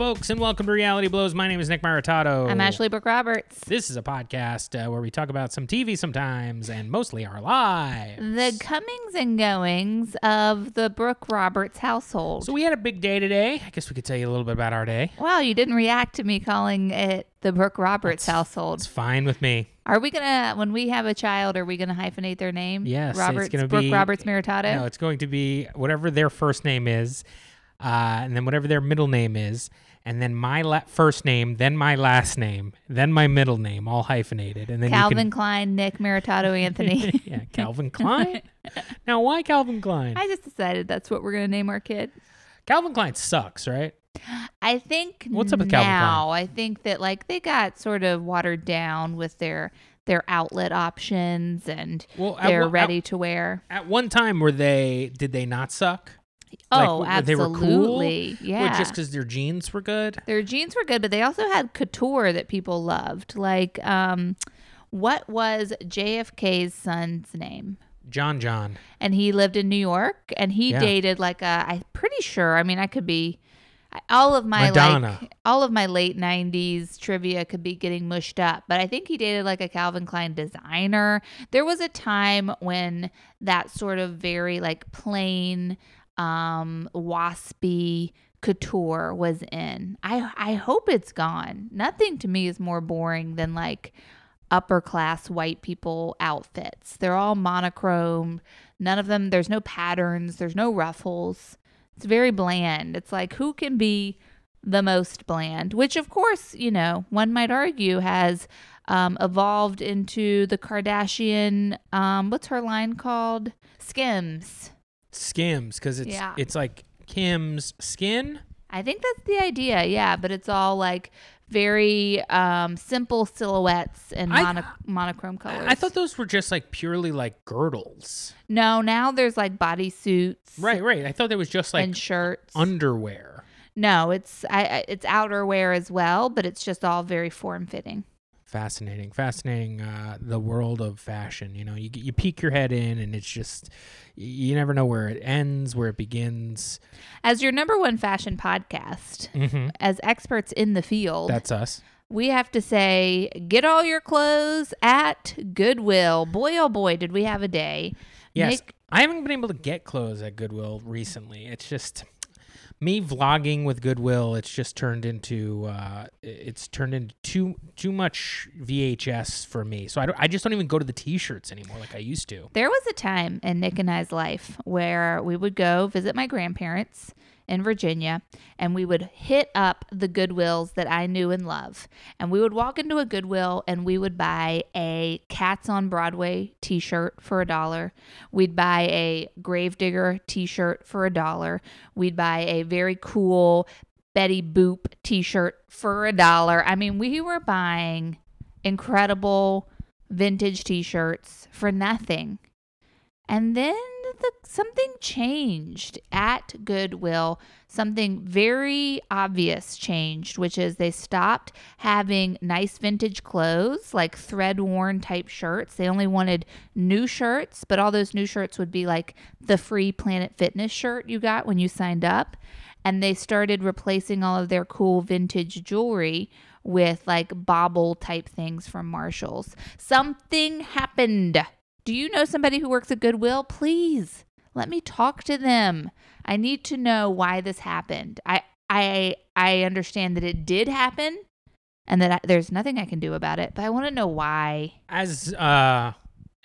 Folks, and welcome to Reality Blows. My name is Nick Maritato. I'm Ashley Brooke Roberts. This is a podcast uh, where we talk about some TV sometimes and mostly our lives. The comings and goings of the Brooke Roberts household. So we had a big day today. I guess we could tell you a little bit about our day. wow, you didn't react to me calling it the Brooke Roberts household. It's fine with me. Are we gonna, when we have a child, are we gonna hyphenate their name? Yes, it's gonna Brooke be- Roberts Maritato. No, it's going to be whatever their first name is, uh, and then whatever their middle name is, and then my la- first name, then my last name, then my middle name, all hyphenated, and then Calvin you Klein, Nick Maritato, Anthony. yeah, Calvin Klein. now, why Calvin Klein? I just decided that's what we're gonna name our kid. Calvin Klein sucks, right? I think What's up with Calvin Klein? now. I think that like they got sort of watered down with their their outlet options and Well, they're ready to wear. At one time, were they? Did they not suck? Oh, Like, they were cool? absolutely. Or Yeah. just because their jeans were good? Their jeans were good, but they also had couture that people loved. Like, um, what was JFK's son's name? John John. And he lived in New York, and he Yeah. dated like a. I'm pretty sure. I mean, I could be. All of my Madonna. like all of my late '90s trivia could be getting mushed up, but I think he dated like a Calvin Klein designer. There was a time when that sort of very like plain, um, waspy couture was in. I I hope it's gone. Nothing to me is more boring than like upper class white people outfits. They're all monochrome. None of them there's no patterns, there's no ruffles. It's very bland. It's like who can be the most bland, which of course, you know, one might argue has um, evolved into the Kardashian um, what's her line called? Skims. Skims, because it's Yeah. it's like Kim's skin. I think that's the idea, yeah, but it's all like very um, simple silhouettes and I- monochrome colors. I thought those were just like purely like girdles. No, now there's like bodysuits, Right, right. I thought there was just like and shirts. underwear. no, it's I, I it's outerwear as well, but it's just all very form fitting. Fascinating, fascinating. Uh, the world of fashion. You know, you you peek your head in, and it's just you never know where it ends, where it begins. As your number one fashion podcast, hmm as experts in the field, That's us. we have to say, get all your clothes at Goodwill. Boy, oh boy, did we have a day. Yes, Nick- I haven't been able to get clothes at Goodwill recently. It's just me vlogging with Goodwill. It's just turned into uh, it's turned into too too much VHS for me. So I I just don't even go to the T-shirts anymore like I used to. There was a time in Nick and I's life where we would go visit my grandparents in Virginia and we would hit up the Goodwills that I knew and love. And we would walk into a Goodwill and we would buy a Cats on Broadway t shirt for a dollar. We'd buy a Gravedigger t shirt for a dollar. We'd buy a very cool Betty Boop t shirt for a dollar. I mean, we were buying incredible vintage t-shirts for nothing. And then the, something changed at Goodwill. Something very obvious changed, which is they stopped having nice vintage clothes, like thread worn type shirts. They only wanted new shirts, but all those new shirts would be like the free Planet Fitness shirt you got when you signed up. And they started replacing all of their cool vintage jewelry with like bauble type things from Marshalls. Something happened. Do you know somebody who works at Goodwill? Please let me talk to them. I need to know why this happened. I I I understand that it did happen and that I, there's nothing I can do about it, but I want to know why. As uh,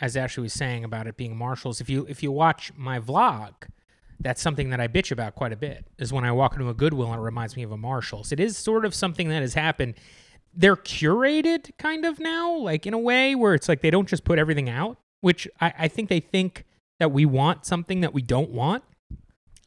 as Ashley was saying about it being Marshalls, if you if you watch my vlog, that's something that I bitch about quite a bit. Is when I walk into a Goodwill and it reminds me of a Marshalls. It is sort of something that has happened. They're curated kind of now, like in a way where it's like they don't just put everything out, which I, I think they think that we want something that we don't want.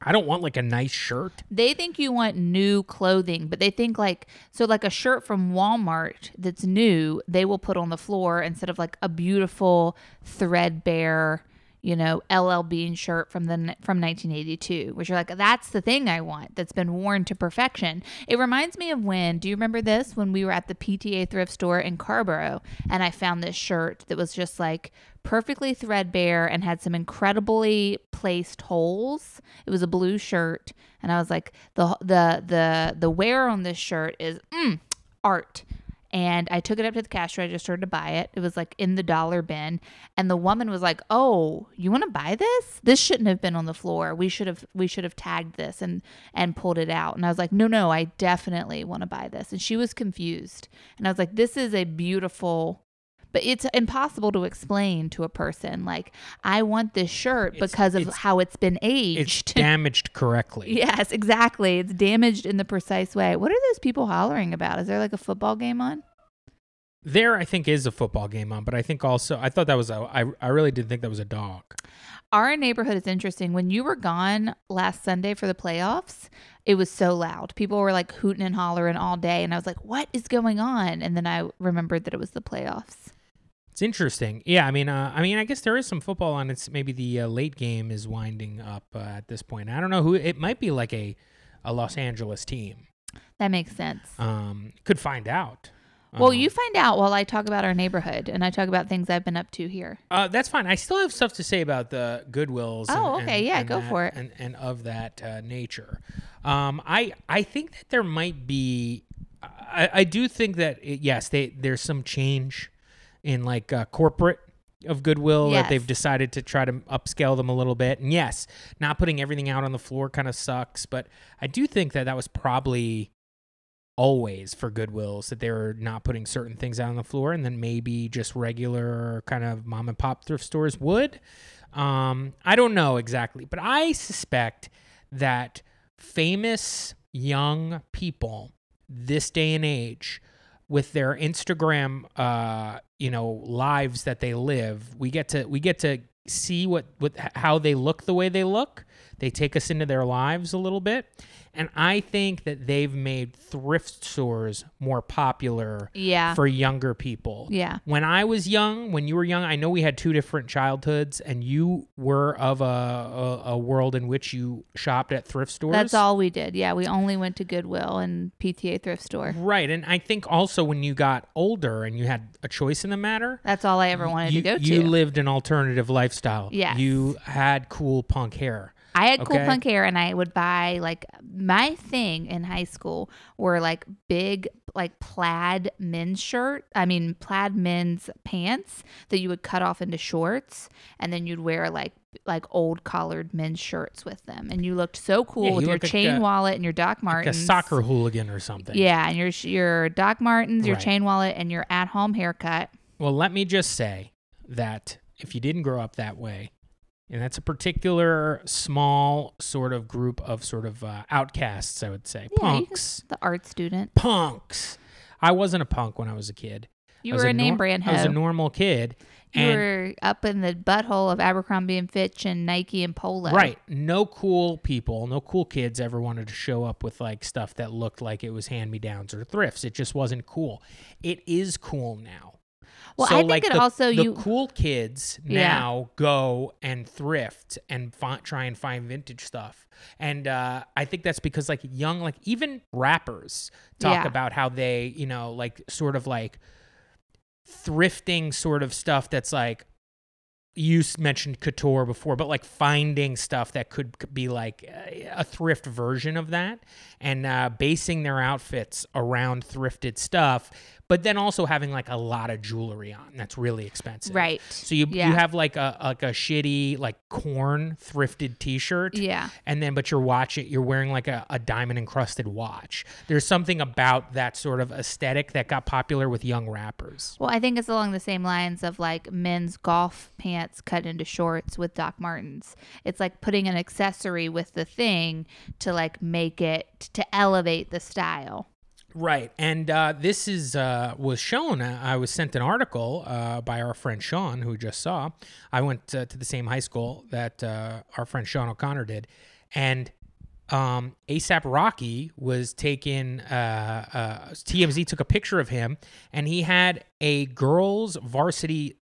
I don't want like a nice shirt. They think you want new clothing, but they think like so like a shirt from Walmart that's new, they will put on the floor instead of like a beautiful threadbare, you know, LL Bean shirt from the from 1982, which you're like, that's the thing I want that's been worn to perfection. It reminds me of when, do you remember this? When we were at the PTA thrift store in Carrboro and I found this shirt that was just like perfectly threadbare and had some incredibly placed holes. It was a blue shirt and I was like, the the the the wear on this shirt is mm, art and I took it up to the cash register to buy it. It was like in the dollar bin, and the woman was like, "Oh, you want to buy this? This shouldn't have been on the floor. We should have we should have tagged this and and pulled it out." And I was like, "No, no, I definitely want to buy this." And she was confused, and I was like, "This is a beautiful." But it's impossible to explain to a person like I want this shirt It's- because of it's- how it's been aged. It's damaged correctly. Yes, exactly. It's damaged in the precise way. What are those people hollering about? Is there like a football game on? There, I think, is a football game on, but I think also, I thought that was a, I, I really didn't think that was a dog. Our neighborhood is interesting. When you were gone last Sunday for the playoffs, it was so loud. People were like hooting and hollering all day. And I was like, what is going on? And then I remembered that it was the playoffs. It's interesting. Yeah, I mean, uh, I mean, I guess there is some football on. It's maybe the uh, late game is winding up uh, at this point. I don't know who. It might be like a, a Los Angeles team. That makes sense. Um, could find out. well, Um, you find out while I talk about our neighborhood and I talk about things I've been up to here. Uh, that's fine. I still have stuff to say about the Goodwills. Oh, and- okay. and- Yeah, and go that- for it. And, and of that uh, nature, um, I I think that there might be. I, I do think that it, yes, they there's some change in like uh, corporate of Goodwill that they've decided to try to upscale them a little bit. And yes, not putting everything out on the floor kind of sucks, but I do think that that was probably always for Goodwills that they were not putting certain things out on the floor, and then maybe just regular kind of mom and pop thrift stores would. Um, I don't know exactly, but I suspect that famous young people this day and age with their Instagram uh you know lives that they live we get to we get to see what what how they look the way they look they take us into their lives a little bit and I think that they've made thrift stores more popular Yeah. for younger people yeah. when I was young, when you were young, I know we had two different childhoods, and you were of a, a, a world in which you shopped at thrift stores. That's all we did. Yeah. We only went to Goodwill and PTA thrift store. Right. And I think also when you got older and you had a choice in the matter, That's all I ever wanted you, to go to. you lived an alternative lifestyle. Yeah. You had cool punk hair. I had cool Okay. punk hair and I would buy like my thing in high school were like big like plaid men's shirt. I mean plaid men's pants that you would cut off into shorts and then you'd wear like like old collared men's shirts with them and you looked so cool Yeah, with you your looked like chain a- wallet and your Doc Martens. Like a soccer hooligan or something. Yeah, and your your Doc Martens, your Right. chain wallet and your at home haircut. Well, let me just say that if you didn't grow up that way, and that's a particular small sort of group of sort of uh, outcasts, I would say, Yeah, punks. The art student. punks. I wasn't a punk when I was a kid. You I were a name nor- brand I was a normal kid. You and were up in the butthole of Abercrombie and Fitch and Nike and Polo. right, no cool people, no cool kids ever wanted to show up with like stuff that looked like it was hand me downs or thrifts. It just wasn't cool. It is cool now. Well, so I think like it the, also the you cool kids Yeah. now go and thrift and try and find vintage stuff, and uh, I think that's because like young, like even rappers talk Yeah. about how they, you know, like sort of like thrifting sort of stuff that's like you mentioned couture before, but like finding stuff that could be like a, a thrift version of that and uh, basing their outfits around thrifted stuff, but then also having like a lot of jewelry on that's really expensive. right. So you Yeah. you have like a like a shitty like corn thrifted T-shirt, Yeah. and then but you're watching you're wearing like a, a diamond encrusted watch. There's something about that sort of aesthetic that got popular with young rappers. Well, I think it's along the same lines of like men's golf pants cut into shorts with Doc Martens. It's like putting an accessory with the thing to like make it to elevate the style. Right, and uh, this is uh, was shown. Uh, I was sent an article uh, by our friend Sean, who just saw. I went uh, to the same high school that uh, our friend Sean O'Connor did, and um, ASAP Rocky was taken. TMZ took a picture of him, and he had a girl's varsity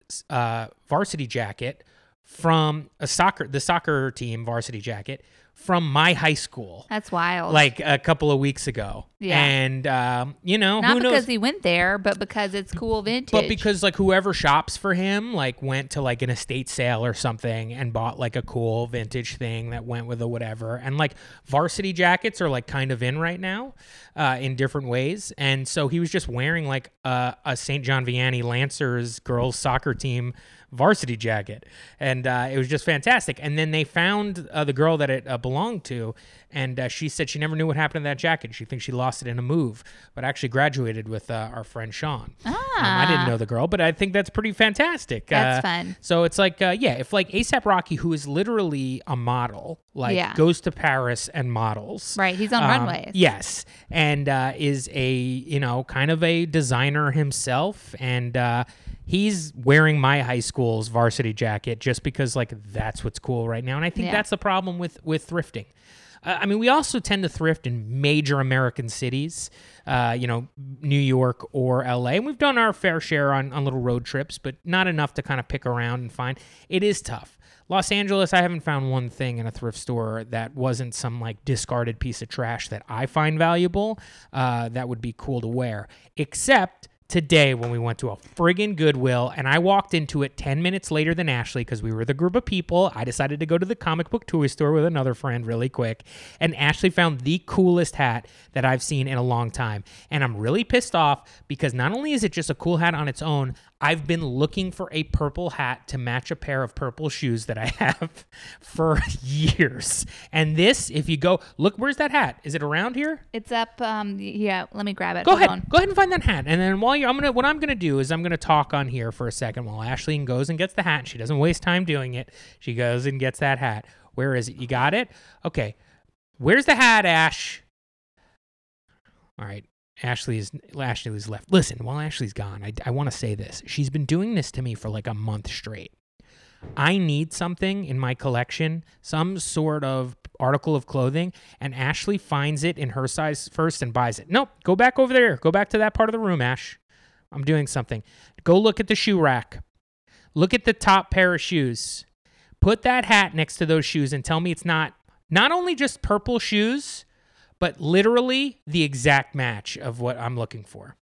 varsity jacket from a soccer the soccer team varsity jacket from my high school That's wild. like a couple of weeks ago. Yeah. And um, you know, not because knows? he went there, but because it's cool vintage. But because like whoever shops for him like went to like an estate sale or something and bought like a cool vintage thing that went with a whatever. And like varsity jackets are like kind of in right now uh, in different ways. And so he was just wearing like a, a St. John Vianney Lancers girls soccer team varsity jacket. And uh, it was just fantastic. And then they found uh, the girl that it uh, belonged to. And uh, she said she never knew what happened to that jacket. She thinks she lost it in a move, but actually graduated with uh, our friend Sean. Um, I didn't Ah. know the girl, but I think that's pretty fantastic. That's Uh, fun. So it's like, uh, yeah, if like ASAP Rocky, who is literally a model, like Yeah. goes to Paris and models. right, he's on um, runways. Yes, and uh, is a you know kind of a designer himself, and uh, he's wearing my high school's varsity jacket just because like that's what's cool right now, and I think Yeah. that's the problem with with thrifting. Uh, I mean, we also tend to thrift in major American cities, uh, you know, New York or LA. And we've done our fair share on, on little road trips, but not enough to kind of pick around and find. It is tough. Los Angeles, I haven't found one thing in a thrift store that wasn't some like discarded piece of trash that I find valuable uh, that would be cool to wear, except today when we went to a friggin' Goodwill and I walked into it 10 minutes later than Ashley because we were the group of people. I decided to go to the comic book toy store with another friend really quick. And Ashley found the coolest hat that I've seen in a long time. And I'm really pissed off because not only is it just a cool hat on its own, I've been looking for a purple hat to match a pair of purple shoes that I have for years. And this, if you go, look, where's that hat? Is it around here? It's up. Um, yeah, let me grab it. Go Hold ahead. on. Go ahead and find that hat. And then while you're, I'm gonna, what I'm gonna do is I'm gonna talk on here for a second while Ashley goes and gets the hat. She doesn't waste time doing it. She goes and gets that hat. Where is it? You got it? Okay. Where's the hat, Ash? All right. Ashley's Ashley's left. Listen, while Ashley's gone, I, I want to say this. She's been doing this to me for like a month straight. I need something in my collection, some sort of article of clothing, and Ashley finds it in her size first and buys it. Nope, go back over there. Go back to that part of the room, Ash. I'm doing something. Go look at the shoe rack. Look at the top pair of shoes. Put that hat next to those shoes and tell me it's not not only just purple shoes, but literally the exact match of what I'm looking for.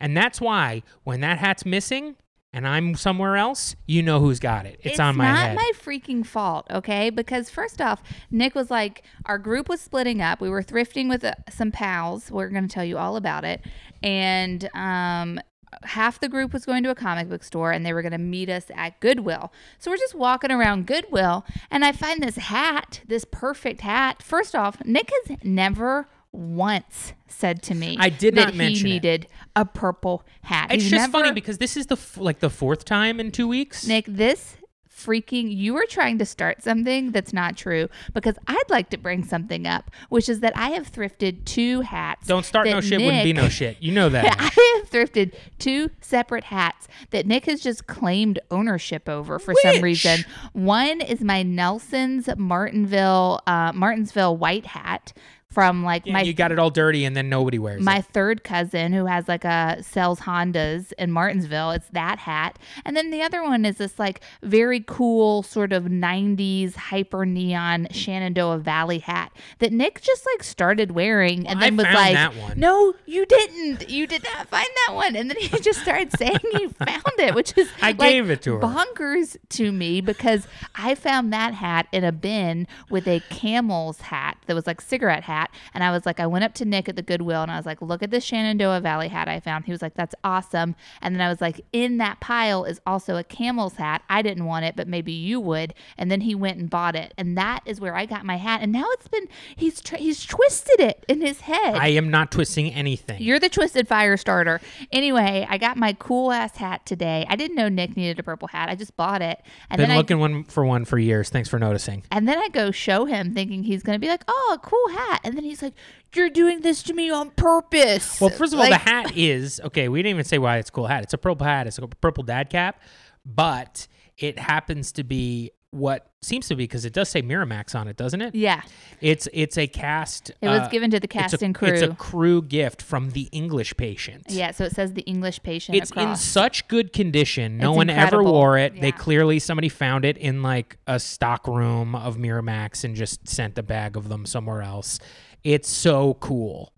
And that's why when that hat's missing and I'm somewhere else, you know who's got it. It's, on my head. It's not my freaking fault, okay? Because first off, Nick was like, our group was splitting up. We were thrifting with uh, some pals. We're going to tell you all about it. And um, half the group was going to a comic book store, and they were going to meet us at Goodwill. So we're just walking around Goodwill, and I find this hat, this perfect hat. First off, Nick has never once said to me I did that not mention he it. needed a purple hat. it's He's just funny because this is the f- like the fourth time in 2 weeks. Nick, this freaking you are trying to start something that's not true because I'd like to bring something up, which is that I have thrifted two hats. Don't start no shit wouldn't be no shit. You know that. I have thrifted two separate hats that Nick has just claimed ownership over for some reason. One is my Nelson's Martinville uh, Martinsville white hat from like Yeah, my you got it all dirty and then nobody wears my it. third cousin who has like a sells Hondas in Martinsville. It's that hat. And then the other one is this like very cool sort of 90s hyper neon Shenandoah Valley hat that Nick just like started wearing and Well, I then was found like, that one. No, you didn't. You did not find that one. And then he just started saying he found it, which is I like, gave it to her. bonkers to me because I found that hat in a bin with a camel's hat that was like cigarette hat. And I was like, I went up to Nick at the Goodwill and I was like, look at this Shenandoah Valley hat I found. He was like, that's awesome. And then I was like, in that pile is also a camel's hat. I didn't want it, but maybe you would. And then he went and bought it. And that is where I got my hat. And now it's been, he's, tr- he's twisted it in his head. I am not twisting anything. You're the twisted fire starter. Anyway, I got my cool ass hat today. I didn't know Nick needed a purple hat. I just bought it. And Been then looking I one for one for years. Thanks for noticing. and then I go show him thinking he's gonna be like, Oh, a cool hat. And then he's like, You're doing this to me on purpose. Well, first of all, Like, the hat is okay. We didn't even say why it's a cool hat. It's a purple hat. It's a purple dad cap, but it happens to be what seems to be because it does say Miramax on it, doesn't it? Yeah, It's it's a cast. it was uh, given to the cast a, and crew. It's a crew gift from the English patient. yeah, so it says the English patient It's in such good condition. No It's one ever wore it. They clearly somebody found it in like a stock room of Miramax and just sent a bag of them somewhere else. It's so cool.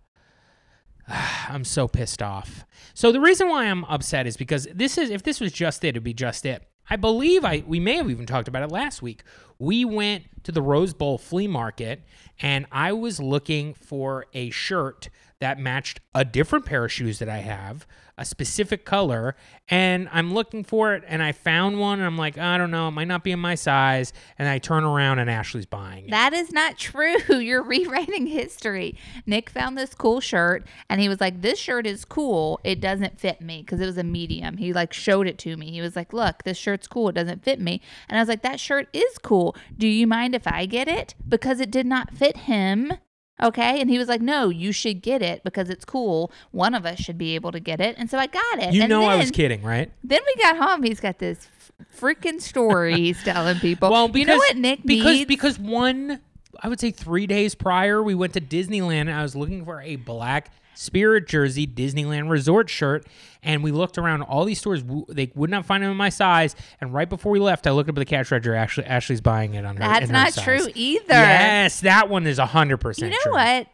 I'm so pissed off. So the reason why I'm upset is because this is if this was just it, it'd be just it. I believe I we may have even talked about it last week. We went to the Rose Bowl flea market and I was looking for a shirt that matched a different pair of shoes that I have, a specific color, and I'm looking for it and I found one and I'm like, I don't know, it might not be in my size, and I turn around and Ashley's buying it. That is not true. You're rewriting history. Nick found this cool shirt and he was like, This shirt is cool. It doesn't fit me because it was a medium. He like showed it to me. He was like, Look, this shirt's cool. It doesn't fit me. And I was like, That shirt is cool. Do you mind if I get it? Because it did not fit him. Okay. And he was like, No, you should get it because it's cool. One of us should be able to get it. And so I got it. you and know I was kidding, right? Then we got home. He's got this freaking story he's telling people. Well, because you know what Nick because needs? because one, I would say three days prior, we went to Disneyland. and I was looking for a black Spirit jersey Disneyland Resort shirt, and we looked around all these stores. They would not find them in my size. And right before we left, I looked up at the cash register. Ashley, Ashley's buying it on her. That's in her not size. true either. Yes, that one is 100% You know true. what,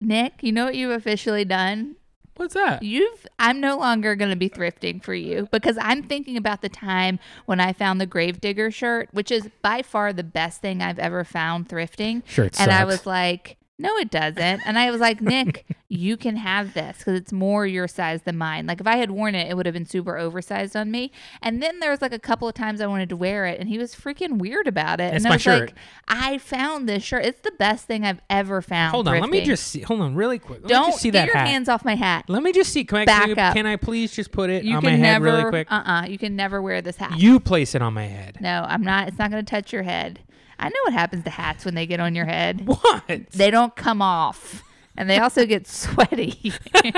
Nick? You know what you've officially done? What's that? You've I'm no longer going to be thrifting for you because I'm thinking about the time when I found the Gravedigger shirt, which is by far the best thing I've ever found thrifting. Shirt and I was like, no, it doesn't. And I was like, Nick, you can have this because it's more your size than mine. Like if I had worn it, it would have been super oversized on me. And then there was like a couple of times I wanted to wear it, and he was freaking weird about it. That's and I my was shirt. like, I found this shirt. It's the best thing I've ever found. Hold on, let me thrifting. just see. Hold on, really quick. Let me don't just see get that your hat. hands off my hat. Let me just see. Can I, Back can, up. can I please just put it You on can my head never, really quick? uh, uh you can never wear this hat. You place it on my head. no, I'm not. It's not going to touch your head. I know what happens to hats when they get on your head. What? They don't come off, and they also get sweaty.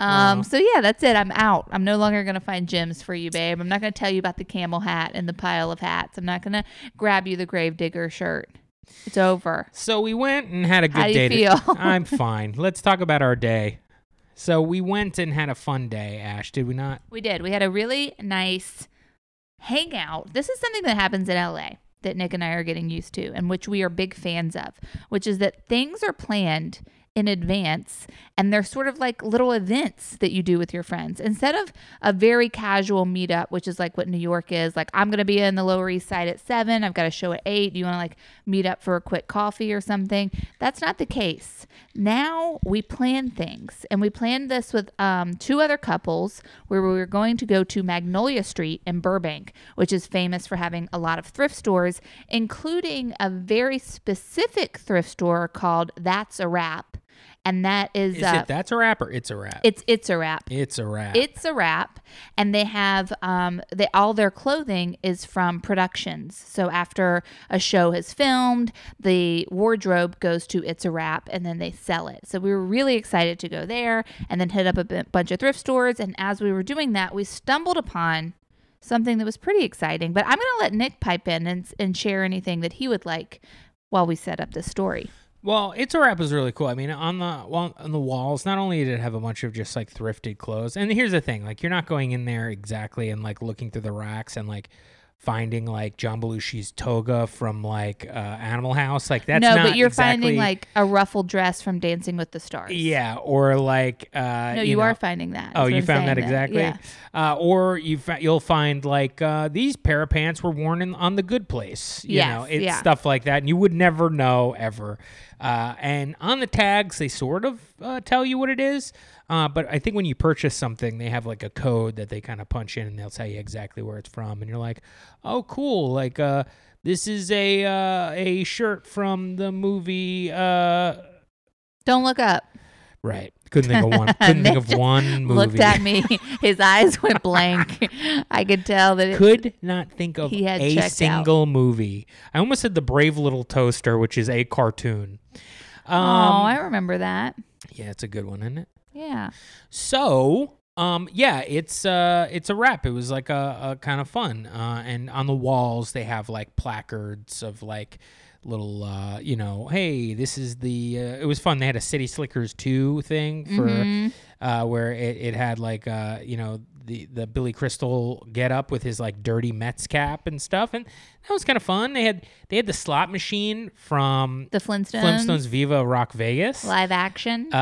um. So yeah, that's it. I'm out. I'm no longer going to find gems for you, babe. I'm not going to tell you about the camel hat and the pile of hats. I'm not going to grab you the gravedigger shirt. It's over. So we went and had a good How do you day. to- feel? I'm fine. Let's talk about our day. So we went and had a fun day, Ash, did we not? We did. We had a really nice hangout. This is something that happens in LA that Nick and I are getting used to and which we are big fans of, which is that things are planned in advance and they're sort of like little events that you do with your friends. Instead of a very casual meetup which is like what new york is like i'm going to be in the lower east side at 7 i've got a show at 8 do you want to like meet up for a quick coffee or something? That's not the case. Now we plan things and we planned this with um, two other couples where we were going to go to magnolia street in burbank which is famous for having a lot of thrift stores including a very specific thrift store called that's a wrap and that is, Is uh, it that's a wrap or it's a wrap? it's it's a wrap it's a wrap. it's a wrap, and they have um, they all their clothing is from productions. So after a show has filmed, the wardrobe goes to It's a Wrap, and then they sell it. So we were really excited to go there, and then hit up a b- bunch of thrift stores. And as we were doing that, we stumbled upon something that was pretty exciting. But I'm going to let Nick pipe in and and share anything that he would like while we set up the story. Well, it's a wrap is really cool. I mean, on the well, on the walls, not only did it have a bunch of just like thrifted clothes, and here's the thing: like you're not going in there exactly and like looking through the racks and like finding like John Belushi's toga from like uh, Animal House. Like that's no, but you're exactly, finding like a ruffled dress from Dancing with the Stars. yeah, or like uh, No, you, are know- finding that. Oh, you I'm found that exactly. Yeah. Uh, or you fa- you'll find like uh, these pair of pants were worn in, on the Good Place. You Yes, know, it's yeah. stuff like that, and you would never know ever. Uh, and on the tags, they sort of uh, tell you what it is. Uh, but I think when you purchase something, they have like a code that they kind of punch in, and they'll tell you exactly where it's from. And you're like, oh, cool. Like, uh, this is a uh, a shirt from the movie. Uh, Don't look up. right. Couldn't think of one. Couldn't think of one movie. Looked at me. His eyes went blank. I could tell that it. could not think of He had a checked out. single movie. I almost said The Brave Little Toaster, which is a cartoon. oh, Um, I remember that. yeah, it's a good one, isn't it? Yeah. So Um, yeah, it's uh, it's a wrap. It was like a, a kind of fun. Uh, and on the walls they have like placards of like little, uh, you know, hey, this is the. Uh, it was fun. They had a City Slickers two thing for Mhm. uh, where it, it had like uh, you know the the Billy Crystal get up with his like dirty Mets cap and stuff, and that was kind of fun. They had they had the slot machine from The Flintstones. Flintstones Viva Rock Vegas Live action. uh,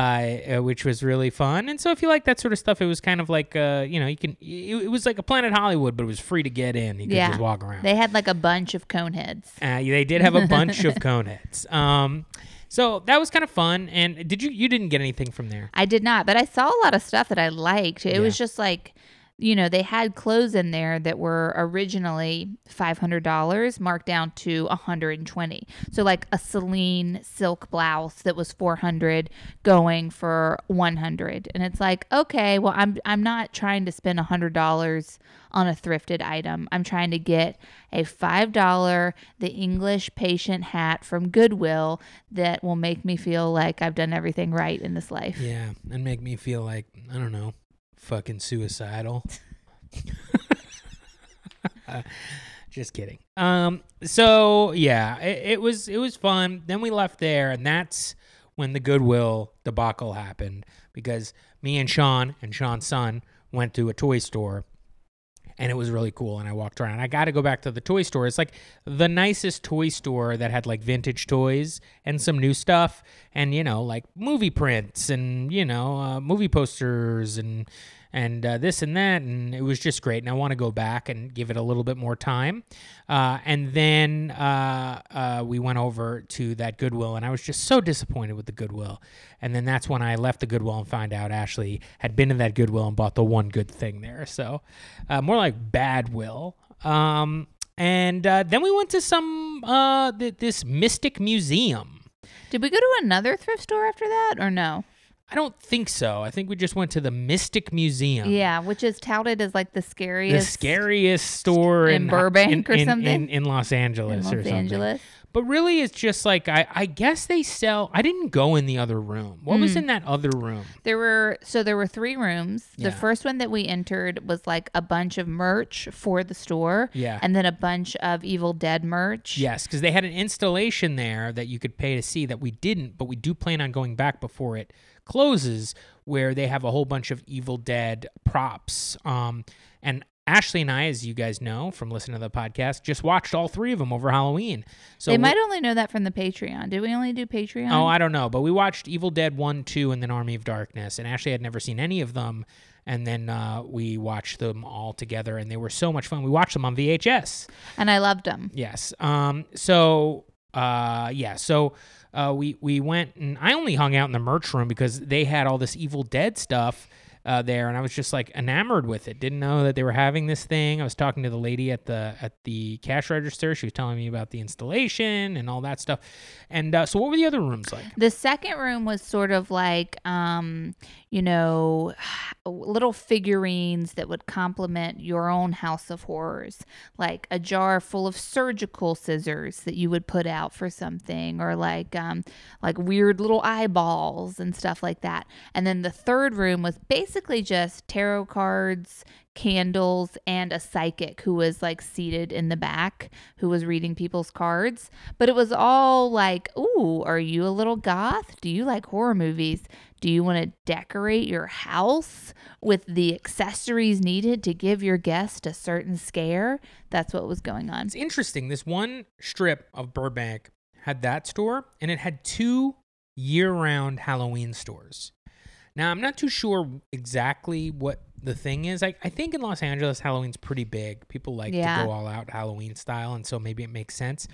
uh, which was really fun. And so if you like that sort of stuff, it was kind of like uh, you know, you can. It, it was like a Planet Hollywood, but it was free to get in. You could Yeah. just walk around. they had like a bunch of cone heads. uh, they did have a bunch of cone heads. Um, so that was kind of fun. And did you you didn't get anything from there? I did not, but I saw a lot of stuff that I liked. It was just like, you know, they had clothes in there that were originally five hundred dollars, marked down to a hundred and twenty. So like a Celine silk blouse that was four hundred, going for one hundred, and it's like, okay, well, I'm I'm not trying to spend a hundred dollars on a thrifted item. I'm trying to get a five dollar the English patient hat from Goodwill that will make me feel like I've done everything right in this life. Yeah, and make me feel like I don't know, fucking suicidal. Just kidding. Um. So yeah, it, it was it was fun. Then we left there, and that's when the Goodwill debacle happened because me and Sean and Sean's son went to a toy store. And it was really cool, and I walked around. I got to go back to the toy store. It's like the nicest toy store that had like vintage toys and some new stuff, and you know, like movie prints and you know, uh, movie posters and and uh, this and that, and it was just great. And I want to go back and give it a little bit more time. Uh, and then uh, uh, we went over to that Goodwill, and I was just so disappointed with the Goodwill. And then that's when I left the Goodwill and found out Ashley had been in that Goodwill and bought the one good thing there. So uh, more like bad will. Um, and uh, then we went to some th- this Mystic Museum. Did we go to another thrift store after that or no? I don't think so. I think we just went to the Mystic Museum. Yeah, which is touted as like the scariest, The scariest store in in, Burbank or in, in- something? in, in Los in Angeles Los or something. Angeles. But really, it's just like I, I guess they sell. I didn't go in the other room. What Hmm. was in that other room? There were so there were three rooms. Yeah. The first one that we entered was like a bunch of merch for the store. Yeah. And then a bunch of Evil Dead merch. Yes, because they had an installation there that you could pay to see that we didn't, but we do plan on going back before it closes, where they have a whole bunch of Evil Dead props. Um, and Ashley and I, as you guys know from listening to the podcast, just watched all three of them over Halloween. So they might only know that from the Patreon. Did we only do Patreon? Oh, I don't know, but we watched Evil Dead 1, 2, and then Army of Darkness, and Ashley had never seen any of them. And then uh, we watched them all together, and they were so much fun. We watched them on VHS. and I loved them. Yes. Um. So. Uh. Yeah. So. Uh. We we went and I only hung out in the merch room because they had all this Evil Dead stuff. Uh, there and I was just like enamored with it. Didn't know that they were having this thing. I was talking to the lady at the at the cash register. She was telling me about the installation and all that stuff. And uh, so, what were the other rooms like? The second room was sort of like, um, you know, little figurines that would complement your own house of horrors, like a jar full of surgical scissors that you would put out for something, or like, um, like weird little eyeballs and stuff like that. And then the third room was basically just tarot cards, candles and a psychic who was like seated in the back who was reading people's cards. But it was all like ooh are you a little goth? Do you like horror movies? Do you want to decorate your house with the accessories needed to give your guest a certain scare? That's what was going on. It's interesting. This one strip of Burbank had that store, and it had two year-round Halloween stores. Now, I'm not too sure exactly what the thing is. I, I think in Los Angeles, Halloween's pretty big. People like Yeah. to go all out Halloween style, and so maybe it makes sense.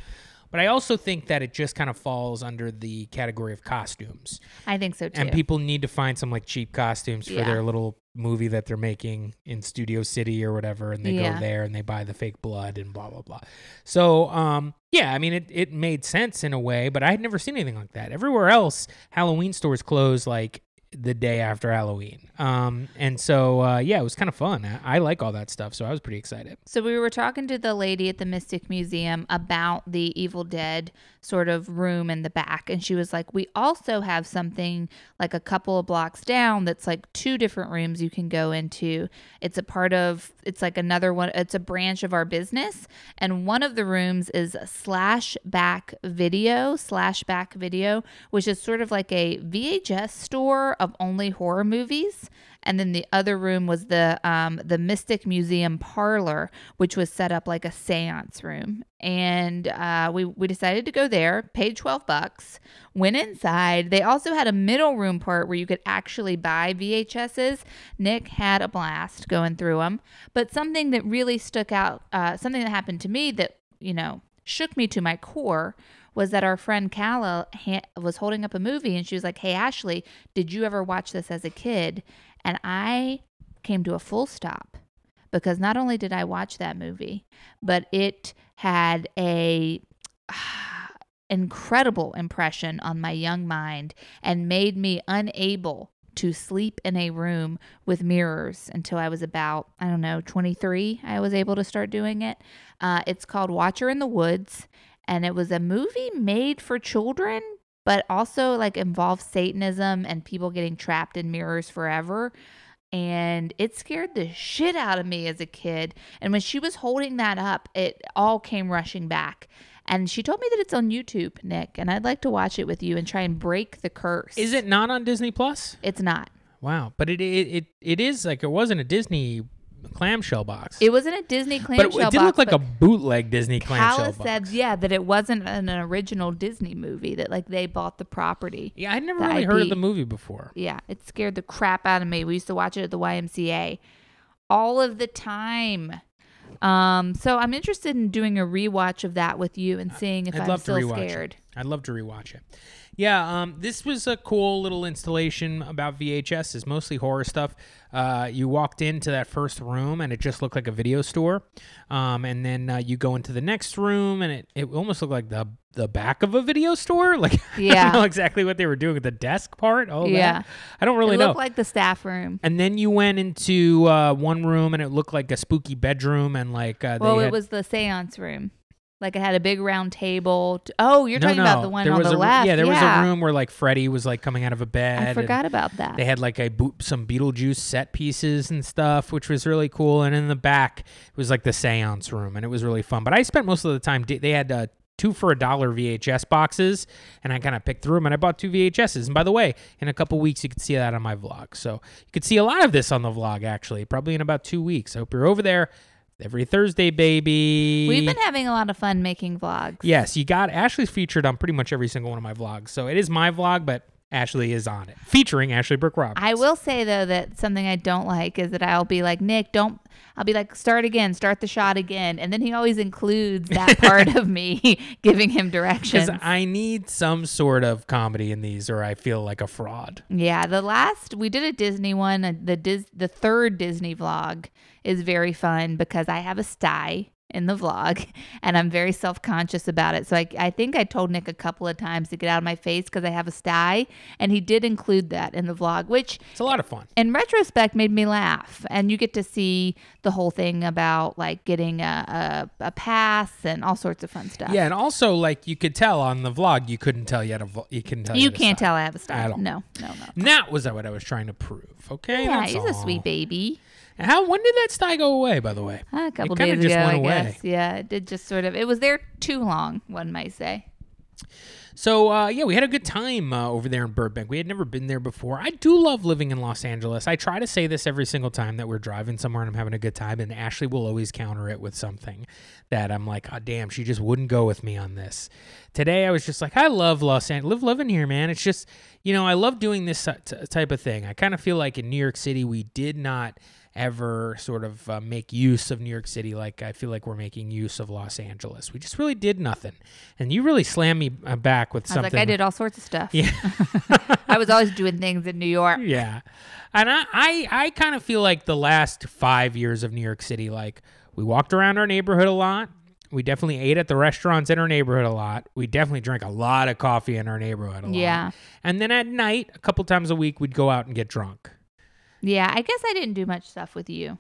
But I also think that it just kind of falls under the category of costumes. i think so too And people need to find some like cheap costumes for Yeah. their little movie that they're making in Studio City or whatever, and they Yeah. go there and they buy the fake blood and blah blah blah. So, um, yeah, I mean, it it made sense in a way, but I had never seen anything like that. Everywhere else, Halloween stores close like the day after Halloween. Um, and so uh, yeah, it was kind of fun. I, I like all that stuff, so I was pretty excited. So we were talking to the lady at the Mystic Museum about the Evil Dead sort of room in the back, and she was like, "We also have something like a couple of blocks down that's like two different rooms you can go into. It's a part of it's like another one. It's a branch of our business, and one of the rooms is slash back video Slashback Video, which is sort of like a VHS store of only horror movies." and then the other room was the um, the Mystic Museum parlor, which was set up like a séance room. And uh, we we decided to go there. Paid twelve bucks. Went inside. They also had a middle room part where you could actually buy VHSs. Nick had a blast going through them. But something that really stuck out, uh, something that happened to me that you know shook me to my core was that our friend Calla ha- was holding up a movie and she was like, Hey, Ashley, did you ever watch this as a kid? And I came to a full stop because not only did I watch that movie, but it had a incredible impression on my young mind and made me unable to sleep in a room with mirrors until I was about, I don't know, 23. I was able to start doing it. Uh, it's called Watcher in the Woods, and it was a movie made for children, but also like involves Satanism and people getting trapped in mirrors forever. And it scared the shit out of me as a kid. And when she was holding that up, it all came rushing back. And she told me that it's on YouTube, Nick, and I'd like to watch it with you and try and break the curse. Is it not on Disney Plus? It's not. Wow, but it it it, it is like it wasn't a Disney clamshell box. It wasn't a Disney but clamshell it, it did box, look like a bootleg Disney clamshell Palace box. said, yeah, that it wasn't an original Disney movie, that like they bought the property. yeah, I'd never really heard of the movie before. Yeah, it scared the crap out of me. We used to watch it at the YMCA all of the time. Um, so I'm interested in doing a rewatch of that with you and seeing if I'd I'm love to still rewatch scared. it. I'd love to rewatch it. Yeah, um, this was a cool little installation about VHS. It's mostly horror stuff. Uh, you walked into that first room and it just looked like a video store, um, and then uh, you go into the next room and it, it almost looked like the the back of a video store. Like I Yeah. don't know exactly what they were doing with the desk part. Oh Yeah. I don't really know. it know. looked like the staff room. and then you went into uh, one room and it looked like a spooky bedroom and like uh, Well, it had, was the seance room. Like it had a big round table. t- oh, you're no, talking no. about the one there on the a, left. Yeah, there yeah. was a room where like Freddy was like coming out of a bed. I forgot about that. They had like a bo- some Beetlejuice set pieces and stuff, which was really cool. And in the back it was like the seance room, and it was really fun. But I spent most of the time. They had uh, two for a dollar VHS boxes, and I kind of picked through them, and I bought two VHSs. And by the way, in a couple weeks you could see that on my vlog. So you could see a lot of this on the vlog actually, probably in about two weeks. I hope you're over there every Thursday, baby. We've been having a lot of fun making vlogs. Yes, you got Ashley's featured on pretty much every single one of my vlogs. So it is my vlog, but Ashley is on it, featuring Ashley Brooke Roberts. I will say though that something I don't like is that I'll be like, Nick, don't. I'll be like, start again, start the shot again, and then he always includes that part of me giving him directions. Because I need some sort of comedy in these, or I feel like a fraud. Yeah, the last we did a Disney one. The Dis, the third Disney vlog is very fun because I have a sty in the vlog, and I'm very self conscious about it. So I, I think I told Nick a couple of times to get out of my face because I have a sty, and he did include that in the vlog, which It's a lot of fun. in retrospect made me laugh and you get to see the whole thing about like getting a, a, a pass and all sorts of fun stuff Yeah, and also like you could tell on the vlog, you couldn't tell yet. A vo- you couldn't tell. you can't tell i have a all. no no no that was that what I was trying to prove. Okay. yeah he's a sweet baby How? When did that sty go away? By the way. A couple days just ago went i away. guess yeah it did just sort of it was there too long one might say So uh, yeah, we had a good time uh, over there in Burbank. We had never been there before. I do love living in Los Angeles. I try to say this every single time that we're driving somewhere and I'm having a good time, and Ashley will always counter it with something that I'm like, oh damn, she just wouldn't go with me on this. Today I was just like, I love Los Angeles, live living here, man. It's just you know I love doing this t- type of thing. I kind of feel like in New York City we did not ever sort of uh, make use of New York City like I feel like we're making use of Los Angeles. We just really did nothing. And you really slammed me uh, back with i something. like i did all sorts of stuff Yeah. i was always doing things in new york yeah. And I, I, I kind of feel like the last five years of New York City, like we walked around our neighborhood a lot. We definitely ate at the restaurants in our neighborhood a lot. We definitely drank a lot of coffee in our neighborhood a lot. Yeah. And then at night, a couple times a week, we'd go out and get drunk. Yeah, I guess I didn't do much stuff with you.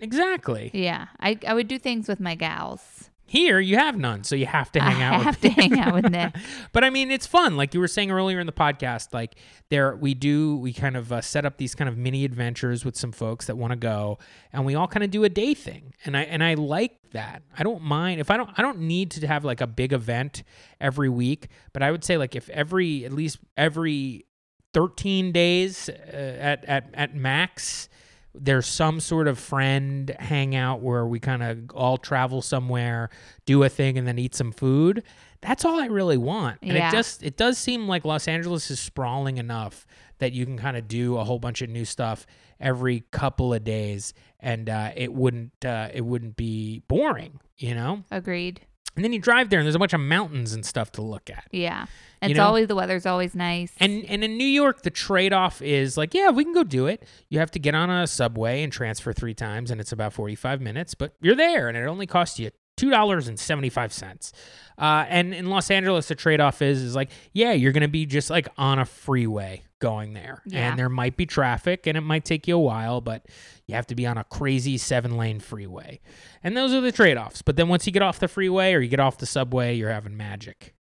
Exactly. Yeah, I, I would do things with my gals. Here, you have none, so you have to hang I out. with have to hang out with Nick. but I mean, it's fun. Like you were saying earlier in the podcast, like there we do we kind of uh, set up these kind of mini adventures with some folks that want to go, and we all kind of do a day thing. And I and I like that. I don't mind if I don't I don't need to have like a big event every week, but I would say like if every at least every 13 days uh, at at at max there's some sort of friend hangout where we kind of all travel somewhere, do a thing, and then eat some food. That's all I really want. And Yeah. it just it does seem like Los Angeles is sprawling enough that you can kind of do a whole bunch of new stuff every couple of days, and uh, it wouldn't uh, it wouldn't be boring, you know. Agreed. And then you drive there, and there's a bunch of mountains and stuff to look at. Yeah. You It's know? always the weather's always nice. And and in New York, the trade off is like, yeah, we can go do it. You have to get on a subway and transfer three times, and it's about forty five minutes, but you're there, and it only costs you two dollars and seventy five cents. Uh, and in Los Angeles, the trade off is is like, yeah, you're gonna be just like on a freeway going there, Yeah. and there might be traffic, and it might take you a while, but you have to be on a crazy seven lane freeway, and those are the trade offs. But then once you get off the freeway or you get off the subway, you're having magic,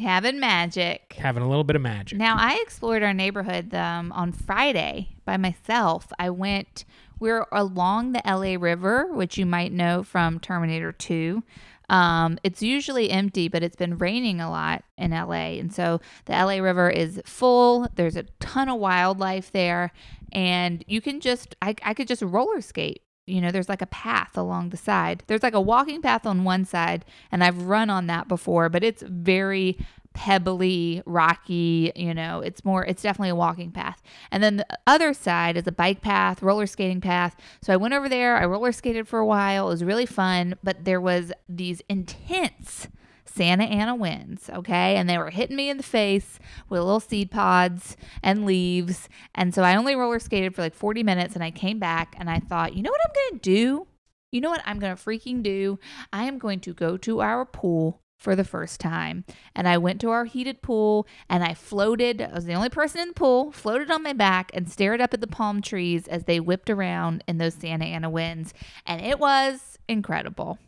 Having magic. having a little bit of magic. Now I explored our neighborhood um, on Friday by myself. I went. We're along the LA River, which you might know from Terminator Two. Um, it's usually empty, but it's been raining a lot in LA, and so the LA River is full. There's a ton of wildlife there, and you can just I, I could just roller skate. You know, there's like a path along the side. There's like a walking path on one side, and I've run on that before, but it's very pebbly, rocky, you know, it's more, it's definitely a walking path. And then the other side is a bike path, roller skating path. So I went over there, I roller skated for a while. It was really fun, but there was these intense Santa Ana winds, okay? And they were hitting me in the face with little seed pods and leaves. And so I only roller skated for like 40 minutes and I came back and I thought, you know what I'm to do? You know what I'm to freaking do? I am going to go to our pool for the first time. And I went to our heated pool and I floated. I was the only person in the pool, floated on my back and stared up at the palm trees as they whipped around in those Santa Ana winds. And it was incredible.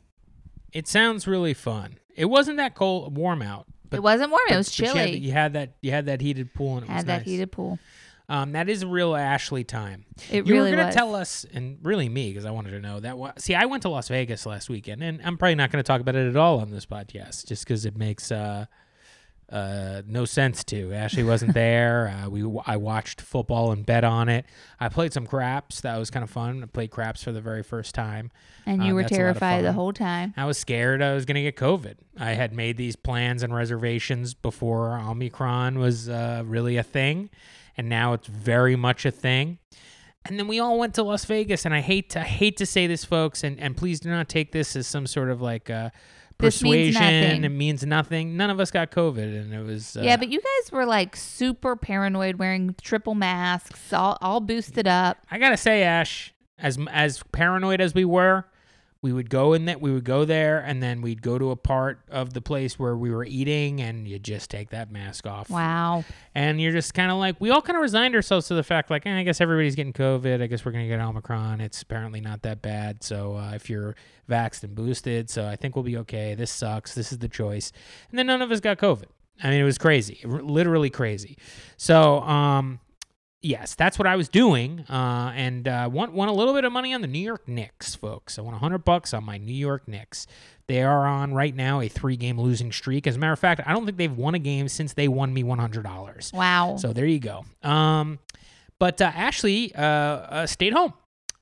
It sounds really fun. It wasn't that cold, warm out. But it wasn't warm, it was but you had- chilly. You had, that. You had that heated pool, and it was Had that nice. heated pool. Um, that is real Ashley time. It you really were gonna tell us, and really me, because I wanted to know that. wa- See, I went to Las Vegas last weekend, and I'm probably not going to talk about it at all on this podcast, just because it makes uh, uh, no sense to. Ashley wasn't there. Uh, we I watched football and bet on it. I played some craps. That was kind of fun. I played craps for the very first time. and you were lot of terrified the whole time. I was scared I was going to get COVID. I had made these plans and reservations before Omicron was uh, really a thing, and now it's very much a thing. And then we all went to Las Vegas, and I hate to I hate to say this, folks, and, and please do not take this as some sort of like uh, means persuasion. nothing. It means nothing. None of us got COVID, and it was uh, yeah, but you guys were like super paranoid, wearing triple masks, all, all boosted up. I gotta say, Ash, as as paranoid as we were, we would go in that we would go there, and then we'd go to a part of the place where we were eating, and you just take that mask off, Wow. and you're just kind of like, we all kind of resigned ourselves to the fact, like, eh, I guess everybody's getting COVID. I guess we're gonna get Omicron. It's apparently not that bad. So uh, if you're vaxxed and boosted, so I think we'll be okay. This sucks. This is the choice, and then none of us got COVID. I mean, it was crazy, r- literally crazy. So, um, yes, that's what I was doing, uh, and uh, want want a little bit of money on the New York Knicks, folks. I want hundred bucks on my New York Knicks. They are on right now a three game losing streak. As a matter of fact, I don't think they've won a game since they won me one hundred dollars. Wow. So there you go. Um, but uh, Ashley uh, uh, stayed home.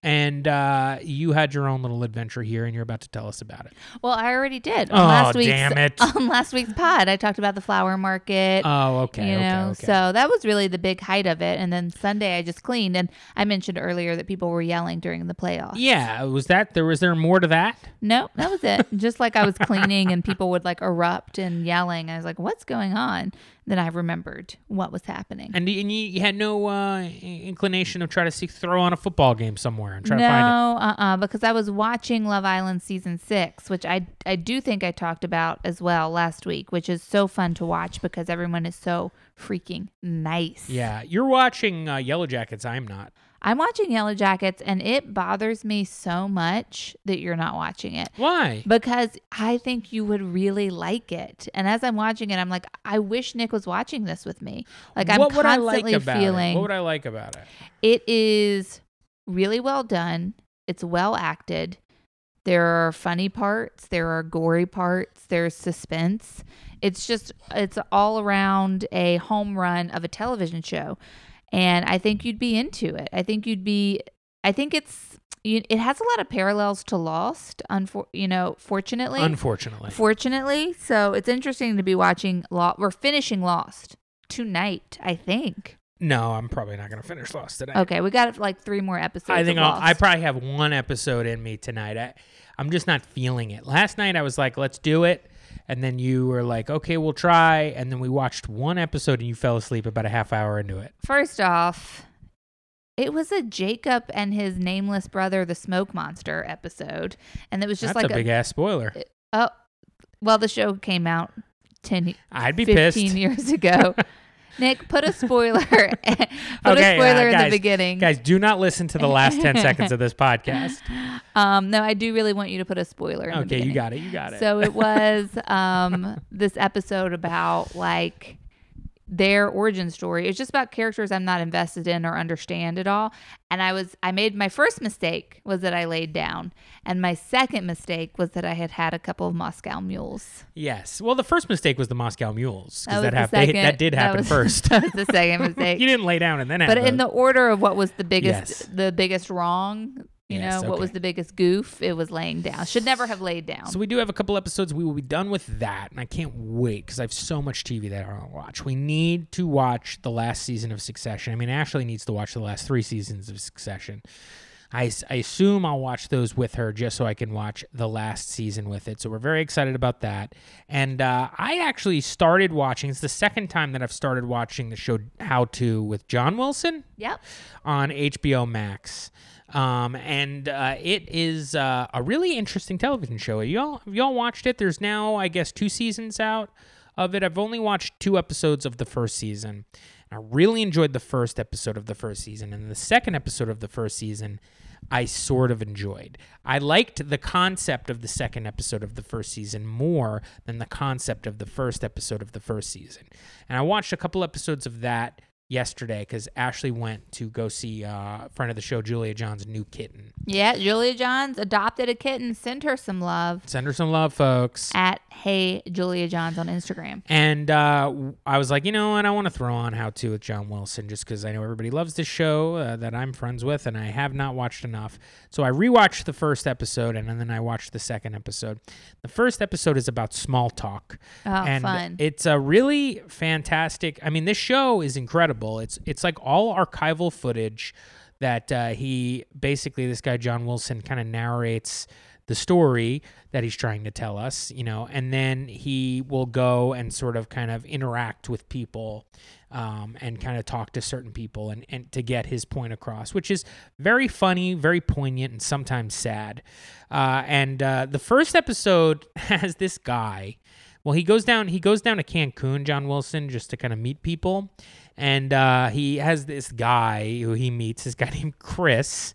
And uh, you had your own little adventure here, and you're about to tell us about it. well, I already did. On Oh, last week's, damn it. On last week's pod, I talked about the flower market. Oh, okay. you okay, know, okay. so that was really the big height of it. And then Sunday, I just cleaned. And I mentioned earlier that people were yelling during the playoffs. yeah, was that there? Was there more to that? No, that was it. Just like I was cleaning and people would like erupt and yelling. I was like, what's going on? Then I remembered what was happening. And, y- and you, you had no uh, inclination to try to see, throw on a football game somewhere and try no, to find it. No, uh, uh because I was watching Love Island season six, which I I do think I talked about as well last week, which is so fun to watch because everyone is so freaking nice. Yeah, you're watching uh, Yellowjackets. I'm not. I'm watching Yellowjackets, and it bothers me so much that you're not watching it Why? because I think you would really like it. And as I'm watching it, I'm like, I wish Nick was watching this with me. Like I'm what would I constantly like about feeling it? What would I like about it? it is really well done. It's well acted. There are funny parts, there are gory parts, there's suspense. It's just it's all around a home run of a television show. And I think you'd be into it. I think you'd be I think it's you- it has a lot of parallels to Lost, unfor- you know, fortunately. Unfortunately. fortunately, so it's interesting to be watching Lost. We're finishing Lost tonight, I think. no, I'm probably not going to finish Lost today. Okay, we got like three more episodes. I think I'll, I probably have one episode in me tonight. I, I'm just not feeling it. Last night I was like, let's do it. And then you were like, okay, we'll try. And then we watched one episode and you fell asleep about a half hour into it. First off, it was a Jacob and his nameless brother, the smoke monster episode, and it was just That's like a big ass spoiler. oh, well, the show came out 10, I'd be 15 pissed. years ago. Nick, put a spoiler. put Okay, a uh, spoiler in the beginning. Guys, do not listen to the last 10 seconds of this podcast. Um, no, I do really want you to put a spoiler. In the Okay, you got it. You got it. So it was um, this episode about like their origin story. It's just about characters I'm not invested in or understand at all. And I was I made my first mistake was that I laid down, and my second mistake was that I had had a couple of Moscow mules. yes. Well, the first mistake was the Moscow Mules. That Because was that, the hap- they- that did happen was- first. that was the second mistake. you didn't lay down and then but in the order of what was the biggest Yes. the biggest wrong, you Yes, know, what was the biggest goof, it was laying down. Should never have laid down. So we do have a couple episodes. We will be done with that, and I can't wait because I have so much TV that I want to watch. We need to watch the last season of Succession. I mean, Ashley needs to watch the last three seasons of Succession. I, I assume I'll watch those with her just so I can watch the last season with it. So we're very excited about that. And uh, I actually started watching. It's the second time that I've started watching the show How to with John Wilson yep. on HBO Max. Um, and uh, it is uh, a really interesting television show. Y'all, have y'all watched it? There's now, I guess, two seasons out of it. I've only watched two episodes of the first season. I really enjoyed the first episode of the first season, and the second episode of the first season, I sort of enjoyed. I liked the concept of the second episode of the first season more than the concept of the first episode of the first season. And I watched a couple episodes of that yesterday because Ashley went to go see uh, a friend of the show, Julia John's new kitten. Yeah, Julia Johns adopted a kitten. Send her some love Send her some love, folks. at Hey Julia Johns on Instagram. And uh, I was like, you know what? I want to throw on How To with John Wilson just because I know everybody loves this show uh, that I'm friends with, and I have not watched enough. So I rewatched the first episode, and then I watched the second episode. The first episode is about small talk. Oh, and fun. it's a really fantastic. I mean, this show is incredible. It's it's like all archival footage that uh, he basically this guy John Wilson kind of narrates the story that he's trying to tell us, you know, and then he will go and sort of kind of interact with people um, and kind of talk to certain people and, and to get his point across, which is very funny, very poignant, and sometimes sad. Uh, and uh, the first episode has this guy. Well, he goes down. He goes down to Cancun, John Wilson, just to kind of meet people, and uh, he has this guy who he meets. This guy named Chris,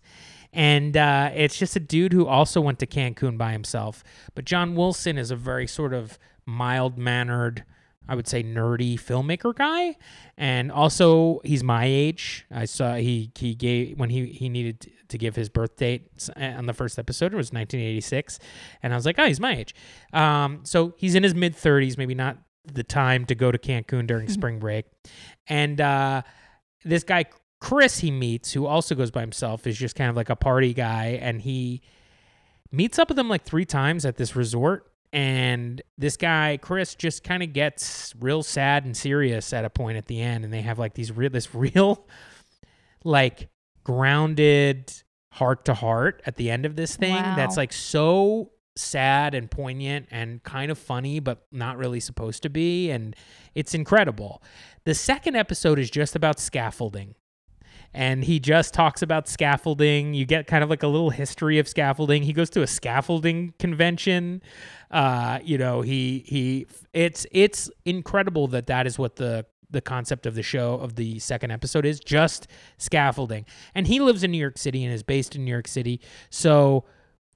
and uh, it's just a dude who also went to Cancun by himself. But John Wilson is a very sort of mild mannered, I would say nerdy filmmaker guy, and also he's my age. I saw he he gave when he he needed to give his birth date on the first episode. It was 1986, and I was like, oh, he's my age. Um, so he's in his mid 30s, maybe not the time to go to Cancun during spring break, and uh, this guy Chris he meets, who also goes by himself, is just kind of like a party guy, and he meets up with them like three times at this resort. And this guy Chris just kind of gets real sad and serious at a point at the end, and they have like these real this real like grounded heart to heart at the end of this thing Wow. that's like so sad and poignant and kind of funny, but not really supposed to be. And it's incredible. The second episode is just about scaffolding. And he just talks about scaffolding. You get kind of like a little history of scaffolding. He goes to a scaffolding convention. Uh, you know, he he. It's it's incredible that that is what the the concept of the show of the second episode is just scaffolding. And he lives in New York City and is based in New York City. So,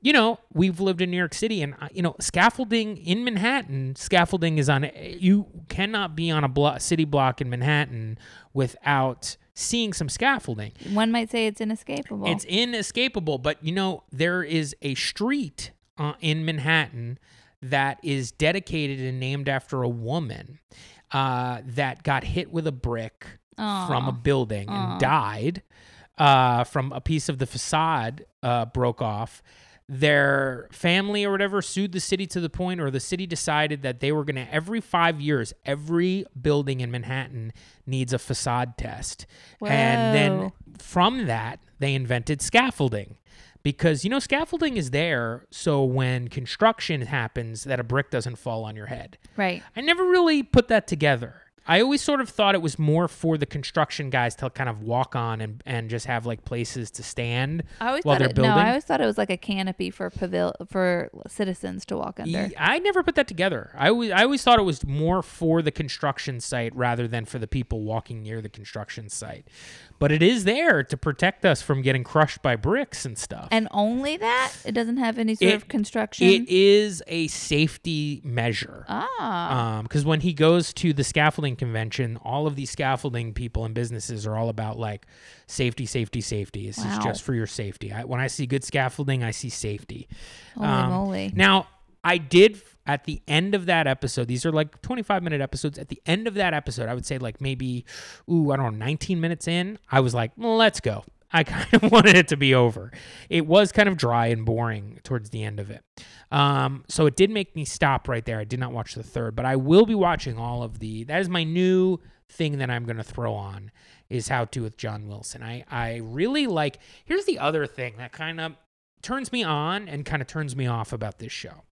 you know, we've lived in New York City and, uh, you know, scaffolding in Manhattan, scaffolding is on, you cannot be on a blo- city block in Manhattan without seeing some scaffolding. One might say it's inescapable. It's inescapable, but you know, there is a street uh, in Manhattan that is dedicated and named after a woman uh, that got hit with a brick from a building and died uh, from a piece of the facade uh, broke off. Their family or whatever sued the city to the point, or the city decided that they were going to, every five years, every building in Manhattan needs a facade test. And then from that, they invented scaffolding. Because, you know, scaffolding is there so when construction happens, that a brick doesn't fall on your head. right. I never really put that together. I always sort of thought it was more for the construction guys to kind of walk on and, and just have like places to stand I always while thought they're it, building. no, I always thought it was like a canopy for pavil for citizens to walk under. I never put that together. I always, I always thought it was more for the construction site rather than for the people walking near the construction site. But it is there to protect us from getting crushed by bricks and stuff. And only that it doesn't have any sort It- of construction. it is a safety measure. ah, Um, because when he goes to the scaffolding convention, all of these scaffolding people and businesses are all about like safety, safety, safety. This is just for your safety. I, when I see good scaffolding, I see safety. holy um, moly! Now, I did at the end of that episode. These are like 25 minute episodes. At the end of that episode, I would say like maybe, ooh, I don't know, 19 minutes in, I was like, let's go. I kind of wanted it to be over. It was kind of dry and boring towards the end of it. Um, so it did make me stop right there. I did not watch the third, but I will be watching all of the. That is my new thing that I'm going to throw on is How to with John Wilson. I I really like. Here's the other thing that kind of turns me on and kind of turns me off about this show.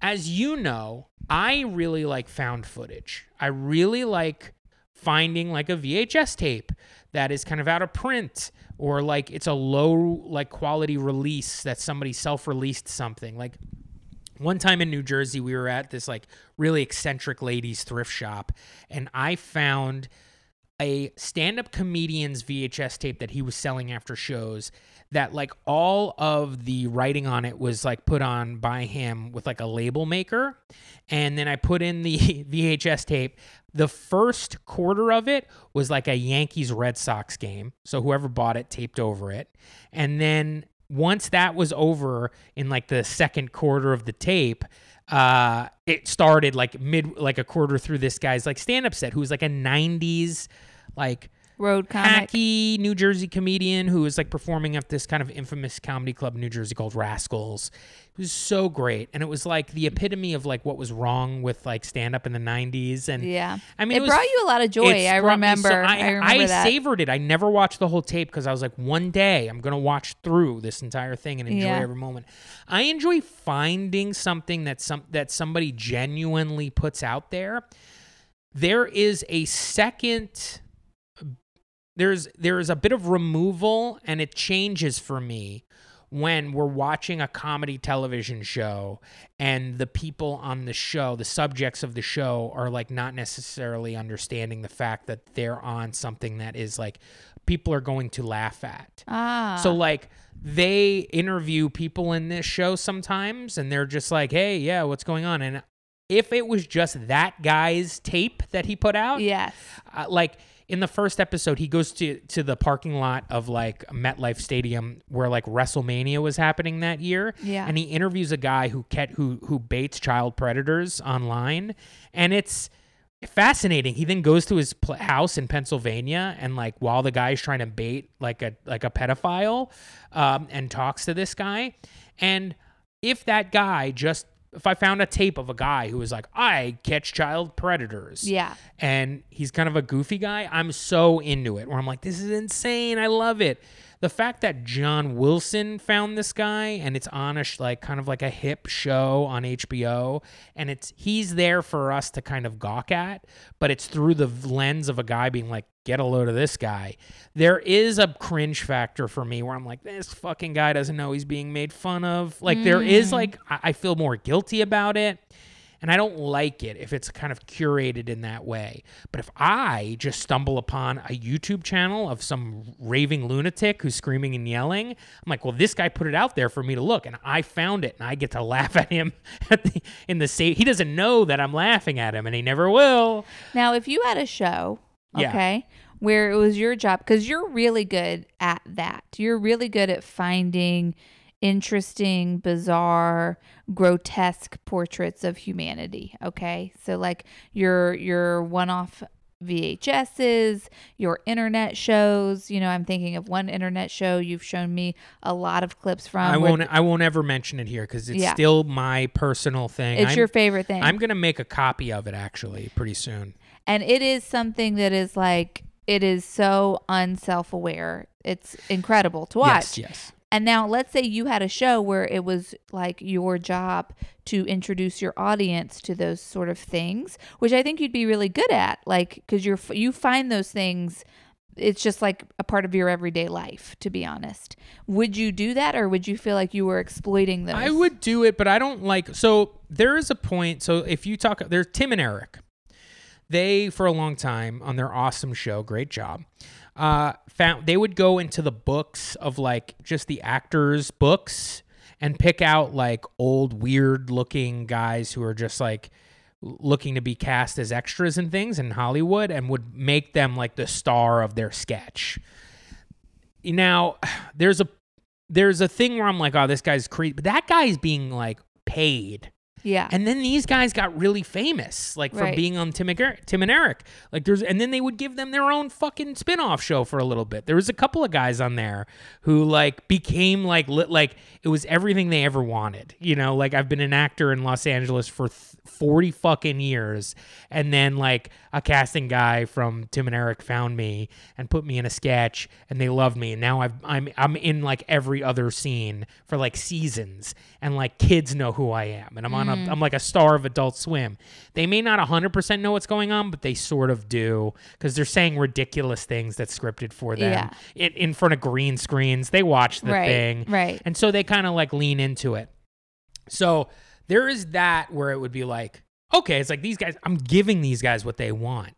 As you know, I really like found footage. I really like finding like a VHS tape that is kind of out of print or like it's a low like quality release that somebody self-released something. Like one time in New Jersey, we were at this like really eccentric ladies thrift shop and I found a stand-up comedian's VHS tape that he was selling after shows that like all of the writing on it was like put on by him with like a label maker and then I put in the VHS tape the first quarter of it was like a Yankees Red Sox game. So whoever bought it taped over it. And then once that was over in like the second quarter of the tape uh it started like mid like a quarter through this guy's like stand-up set who was like a 90s like Road comic. hacky New Jersey comedian who was like performing at this kind of infamous comedy club in New Jersey called Rascals. It was so great, and it was like the epitome of like what was wrong with like stand up in the '90s. And Yeah. I mean, it, was brought you a lot of joy. I remember. so- I, remember that. savored it. I never watched the whole tape because I was like, one day I'm gonna watch through this entire thing and enjoy Yeah. every moment. I enjoy finding something that some that somebody genuinely puts out there. There is a second. There's there is a bit of removal, and it changes for me when we're watching a comedy television show and the people on the show, the subjects of the show, are like not necessarily understanding the fact that they're on something that is like people are going to laugh at. ah. So like they interview people in this show sometimes and they're just like, "Hey, yeah, what's going on?" And if it was just that guy's tape that he put out, yes. uh, like in the first episode, he goes to to the parking lot of like MetLife Stadium where like WrestleMania was happening that year, Yeah. and he interviews a guy who ket, who who baits child predators online, and it's fascinating. He then goes to his pl- house in Pennsylvania, and like while the guy's trying to bait like a like a pedophile, um, and talks to this guy, and if that guy just if I found a tape of a guy who was like, I catch child predators, Yeah. and he's kind of a goofy guy, I'm so into it. Where I'm like, this is insane. I love it. The fact that John Wilson found this guy and it's on a sh- like kind of like a hip show on HBO and it's he's there for us to kind of gawk at, but it's through the lens of a guy being like, get a load of this guy. There is a cringe factor for me where I'm like, this fucking guy doesn't know he's being made fun of. Like there is mm. like I I feel more guilty about it. And I don't like it if it's kind of curated in that way. But if I just stumble upon a YouTube channel of some raving lunatic who's screaming and yelling, I'm like, well, this guy put it out there for me to look, and I found it, and I get to laugh at him at the, in the same. He doesn't know that I'm laughing at him, and he never will. Now, if you had a show, Yeah. okay, where it was your job, because you're really good at that. You're really good at finding interesting, bizarre, grotesque portraits of humanity. Okay, so like your your one-off VHSs, your internet shows. You know, I'm thinking of one internet show you've shown me a lot of clips from. I won't. I won't ever mention it here because it's Yeah. still my personal thing. It's I'm, your favorite thing. I'm gonna make a copy of it actually pretty soon. and it is something that is like it is so unself-aware it's incredible to watch Yes. Yes. And now let's say you had a show where it was like your job to introduce your audience to those sort of things which i think you'd be really good at like because you're you find those things it's just like a part of your everyday life to be honest would you do that or would you feel like you were exploiting those I would do it, but I don't like. So there is a point. So if you talk, there's Tim and Eric. They for a long time on their awesome show, great job. Uh, found they would go into the books of like just the actors' books and pick out like old weird looking guys who are just like looking to be cast as extras and things in Hollywood and would make them like the star of their sketch. Now, there's a there's a thing where I'm like, oh, this guy's crazy, but that guy's being like paid. Yeah And then these guys got really famous, like from Right. being on Tim and, Eric, Tim and Eric. Like there's, and then they would give them their own fucking spin-off show for a little bit. There was a couple of guys on there who like became like lit, like it was everything they ever wanted. You know, like I've been an actor in Los Angeles for th- 40 fucking years, and then like a casting guy from Tim and Eric found me and put me in a sketch, and they loved me. And now I've, I'm I'm in like every other scene for like seasons, and like kids know who I am, and I'm on a mm. I'm like a star of Adult Swim. They may not 100% know what's going on, but they sort of do because they're saying ridiculous things that's scripted for them Yeah. in, in front of green screens. They watch the Right, thing, right. and so they kind of like lean into it. So there is that where it would be like, okay, it's like these guys, I'm giving these guys what they want.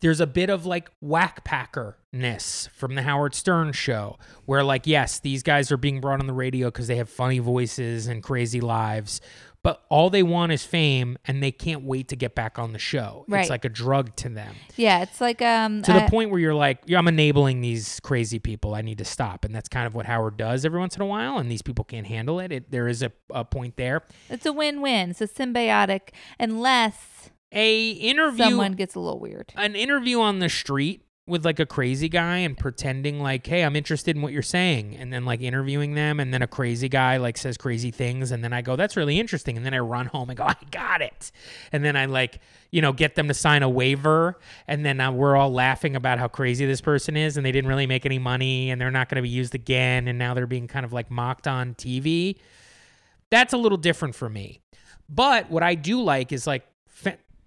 There's a bit of like whack packerness from the Howard Stern show, where like, yes, these guys are being brought on the radio because they have funny voices and crazy lives, but all they want is fame and they can't wait to get back on the show. Right. It's like a drug to them yeah it's like um to the I- point where you're like, yeah, I'm enabling these crazy people. I need to stop. And that's kind of what Howard does every once in a while. And these people can't handle it. it there is a, a point there. it's a win-win it's a symbiotic unless A interview, someone gets a little weird an interview on the street with like a crazy guy and pretending like, hey, I'm interested in what you're saying, and then like interviewing them, and then a crazy guy like says crazy things, and then I go, that's really interesting, and then I run home and go, I got it, and then I like, you know, get them to sign a waiver, and then uh, we're all laughing about how crazy this person is, and they didn't really make any money, and they're not going to be used again, and now they're being kind of like mocked on TV. That's a little different for me. But what I do like is like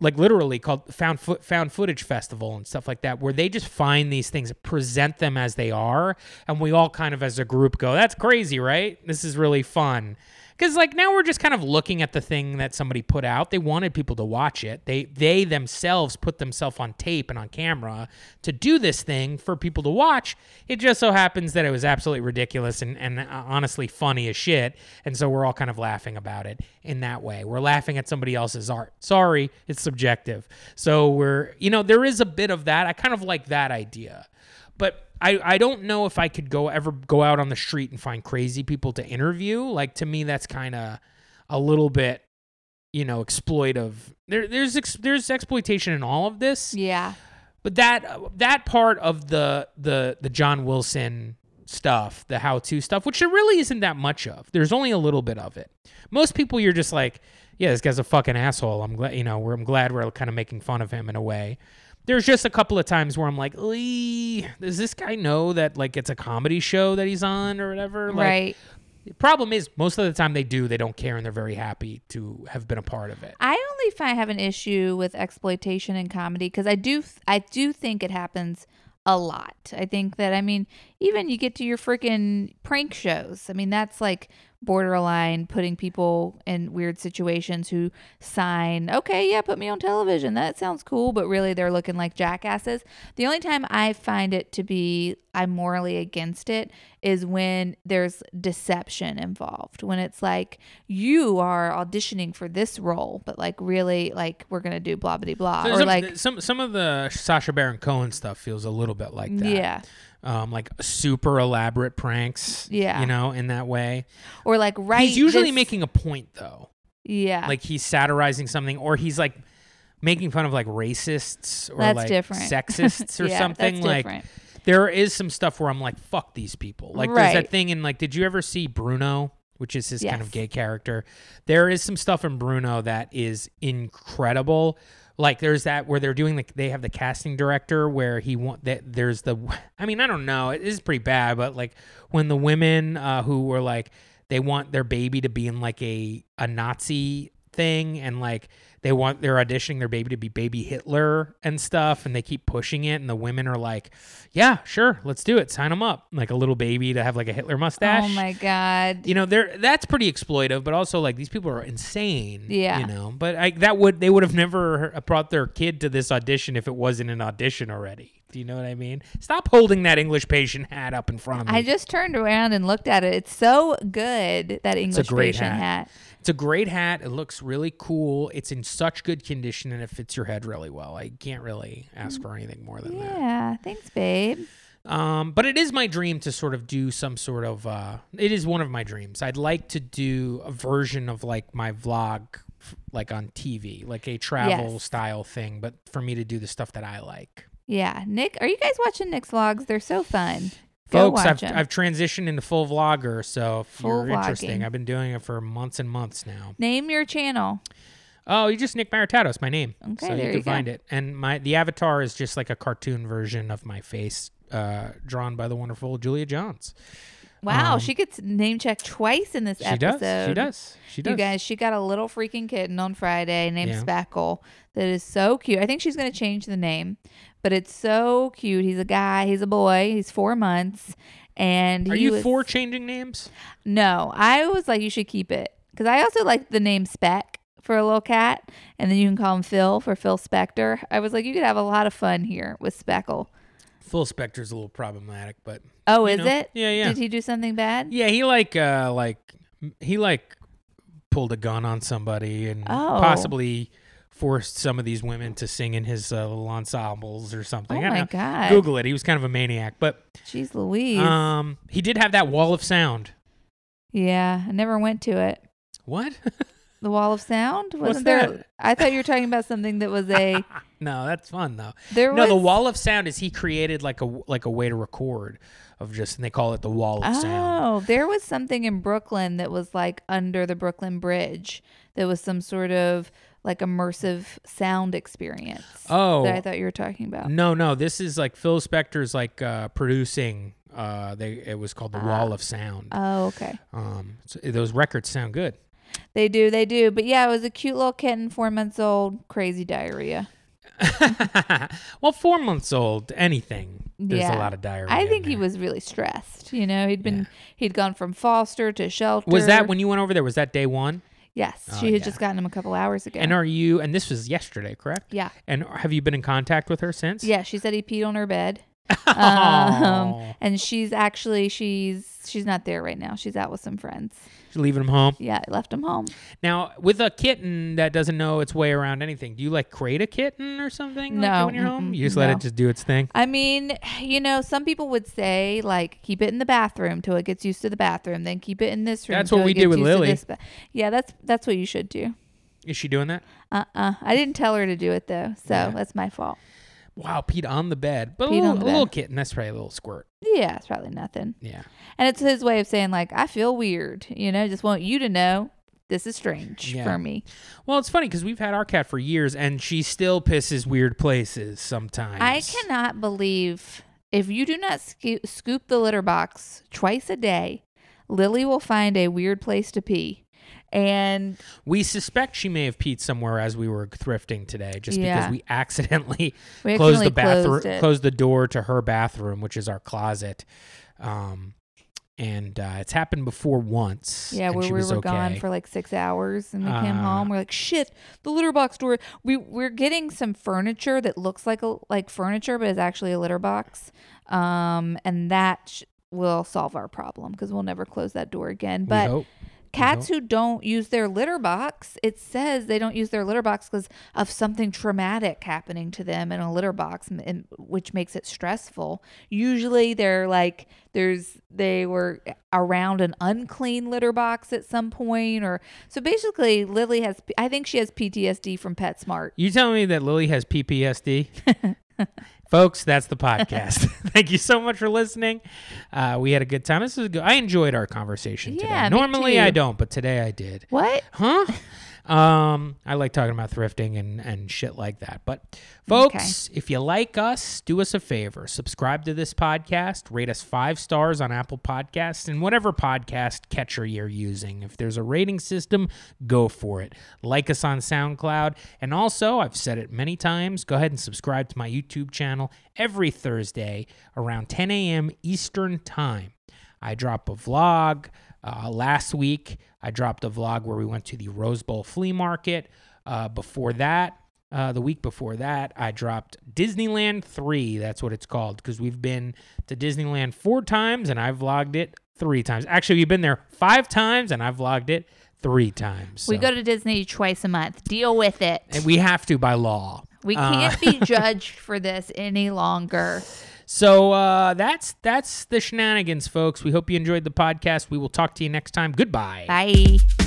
like literally called found foot found footage festival and stuff like that where they just find these things present them as they are and we all kind of as a group go that's crazy right? This is really fun because like now we're just kind of looking at the thing that somebody put out. They wanted people to watch it. They they themselves put themselves on tape and on camera to do this thing for people to watch. It just so happens that it was absolutely ridiculous and, and uh, honestly funny as shit. And so we're all kind of laughing about it in that way. We're laughing at somebody else's art. Sorry it's subjective. So we're you know there is a bit of that. I kind of like that idea. But I, I don't know if I could go ever go out on the street and find crazy people to interview. Like to me, that's kind of a little bit, you know, exploitive. There, there's ex, there's exploitation in all of this, yeah but that that part of the the the John Wilson stuff, the how to stuff, which there really isn't that much of. There's only a little bit of it. Most people, you're just like, yeah, this guy's a fucking asshole. I'm glad, you know, we're, I'm glad we're kind of making fun of him in a way. There's just a couple of times where I'm like, "Lee, does this guy know that like it's a comedy show that he's on or whatever? Like, right. The problem is most of the time they do, they don't care and they're very happy to have been a part of it. I only find have an issue with exploitation in comedy because I do I do think it happens a lot. I think that I mean even you get to your freaking prank shows. I mean that's like borderline putting people in weird situations who sign, okay, yeah, put me on television. That sounds cool, but really they're looking like jackasses. The only time I find it to be I'm morally against it is when there's deception involved. When it's like you are auditioning for this role, but like really like we're gonna do blah blah blah, So or some, like some some of the Sacha Baron Cohen stuff feels a little bit like that. yeah, Um, like super elaborate pranks. Yeah. You know, in that way. or like right. he's usually this- making a point though. yeah, Like he's satirizing something or he's like making fun of like racists or That's like different. sexists or yeah, something. That's like different. there is some stuff where I'm like, fuck these people. Like there's Right. that thing in like, did you ever see Bruno? Which is his kind of gay character. There is some stuff in Bruno that is incredible. Like there's that where they're doing like they have the casting director where he want that there's the I mean I don't know. It is pretty bad but like when the women uh, who were like they want their baby to be in like a a Nazi thing and like they want they're auditioning their baby to be baby Hitler and stuff and they keep pushing it and the women are like yeah sure let's do it sign them up like a little baby to have like a Hitler mustache Oh my god. you know they're that's pretty exploitive but also like these people are insane Yeah. you know but I, that would they would have never brought their kid to this audition if it wasn't an audition already do you know what i mean stop holding that english patient hat up in front of me I just turned around and looked at it. It's so good that English patient hat. hat. It's a great hat it looks really cool it's in such good condition and it fits your head really well i can't really ask for anything more than that Yeah, thanks, babe. Um, but it is my dream to sort of do some sort of. Uh, it is one of my dreams. I'd like to do a version of like my vlog, like on TV, like a travel Yes. style thing. But for me to do the stuff that I like, Yeah, Nick, are you guys watching Nick's vlogs? They're so fun. Go folks, I've. I've transitioned into full vlogger. So if Full you're interesting, vlogging. I've been doing it for months and months now. Name your channel. Oh, you just Nick Maritatos, my name. Okay, so there you can you find it. And my the avatar is just like a cartoon version of my face, uh, drawn by the wonderful Julia Johns. Wow, Um, she gets name checked twice in this She episode. does. She does. She does. You guys, she got a little freaking kitten on Friday named Yeah. Speckle that is so cute. I think she's going to change the name, but it's so cute. He's a guy, he's a boy, he's four months. And Are you was, for changing names? No, I was like, you should keep it. Because I also like the name Speck for a little cat. And then you can call him Phil for Phil Spector. I was like, you could have a lot of fun here with Speckle. Phil Spector's a little problematic, but Oh, is know, it? yeah, yeah. Did he do something bad? yeah, he like uh like he like pulled a gun on somebody and Oh. possibly forced some of these women to sing in his uh, little ensembles or something. Oh I don't my know. God. Google it. He was kind of a maniac, but Jeez Louise. um he did have that wall of sound. yeah, I never went to it. What? The Wall of Sound? Wasn't there? that? I thought you were talking about something that was a. no, that's fun though. There No, was. the wall of sound is he created like a like a way to record of just and they call it the wall of sound. Oh, there was something in Brooklyn that was like under the Brooklyn Bridge. There was some sort of like immersive sound experience. Oh. that I thought you were talking about. No, no, this is like Phil Spector's like uh, producing. Uh, they it was called the Wall of Sound. Oh, okay. Um, so those records sound good. They do, they do. But yeah, it was a cute little kitten, four months old, crazy diarrhea. well, four months old, anything. There's Yeah. a lot of diarrhea. I think he was really stressed. You know, he'd been Yeah. he'd gone from foster to shelter. Was that when you went over there? Was that day one? Yes, Oh, she had yeah. just gotten him a couple hours ago. And are you? And this was yesterday, correct? yeah, And have you been in contact with her since? yeah. She said he peed on her bed. Um, and she's actually she's she's not there right now. She's out with some friends. She's leaving him home. Yeah, I left him home. Now, with a kitten that doesn't know its way around anything, do you like crate a kitten or something? like, No, when you're home, you just let no. it just do its thing. I mean, you know, some people would say like keep it in the bathroom till it gets used to the bathroom, then keep it in this room. That's what we did with Lily. ba- yeah, that's that's what you should do. Is she doing that? Uh uh I didn't tell her to do it though, so Yeah. that's my fault. Wow, peed on the bed, but a Peed little, on the a little bed. kitten. That's probably a little squirt. Yeah, it's probably nothing. Yeah. And it's his way of saying like I feel weird, you know, just want you to know this is strange Yeah. for me. Well, it's funny because we've had our cat for years, and she still pisses weird places sometimes. I cannot believe if you do not sco- scoop the litter box twice a day, Lily will find a weird place to pee. And We suspect she may have peed somewhere as we were thrifting today, just Yeah. because we accidentally we closed the bathroom, closed closed the door to her bathroom, which is our closet. Um, and uh, it's happened before once. Yeah, where she we was were okay. gone for like six hours and we came Uh, home. We're like, shit, the litter box door. We we're getting some furniture that looks like a like furniture, but is actually a litter box. Um, and that sh- will solve our problem because we'll never close that door again. But. Cats mm-hmm. who don't use their litter box, it says they don't use their litter box because of something traumatic happening to them in a litter box, and, which makes it stressful. Usually, they're like there's they were around an unclean litter box at some point, or so basically, Lily has. I think she has PTSD from PetSmart. You telling me that Lily has PPSD? Folks, that's the podcast. Thank you so much for listening. Uh, we had a good time. This is good. I enjoyed our conversation today. Yeah, me Normally I don't, but today I did. What? Huh? Um, I like talking about thrifting and, and shit like that. But folks, if you like us, do us a favor. Subscribe to this podcast, rate us five stars on Apple Podcasts and whatever podcast catcher you're using. If there's a rating system, go for it. Like us on SoundCloud. And also, I've said it many times, go ahead and subscribe to my YouTube channel every Thursday around 10 a.m. Eastern Time. I drop a vlog. Uh, last week, I dropped a vlog where we went to the Rose Bowl flea market. Uh, before that, uh, the week before that, I dropped Disneyland 3. That's what it's called because we've been to Disneyland four times and I've vlogged it three times. Actually, we've been there five times and I've vlogged it three times. We go to Disney twice a month. Deal with it. and we have to by law. We Uh, can't be judged for this any longer. So uh, that's that's the shenanigans, folks. We hope you enjoyed the podcast. We will talk to you next time. Goodbye. Bye.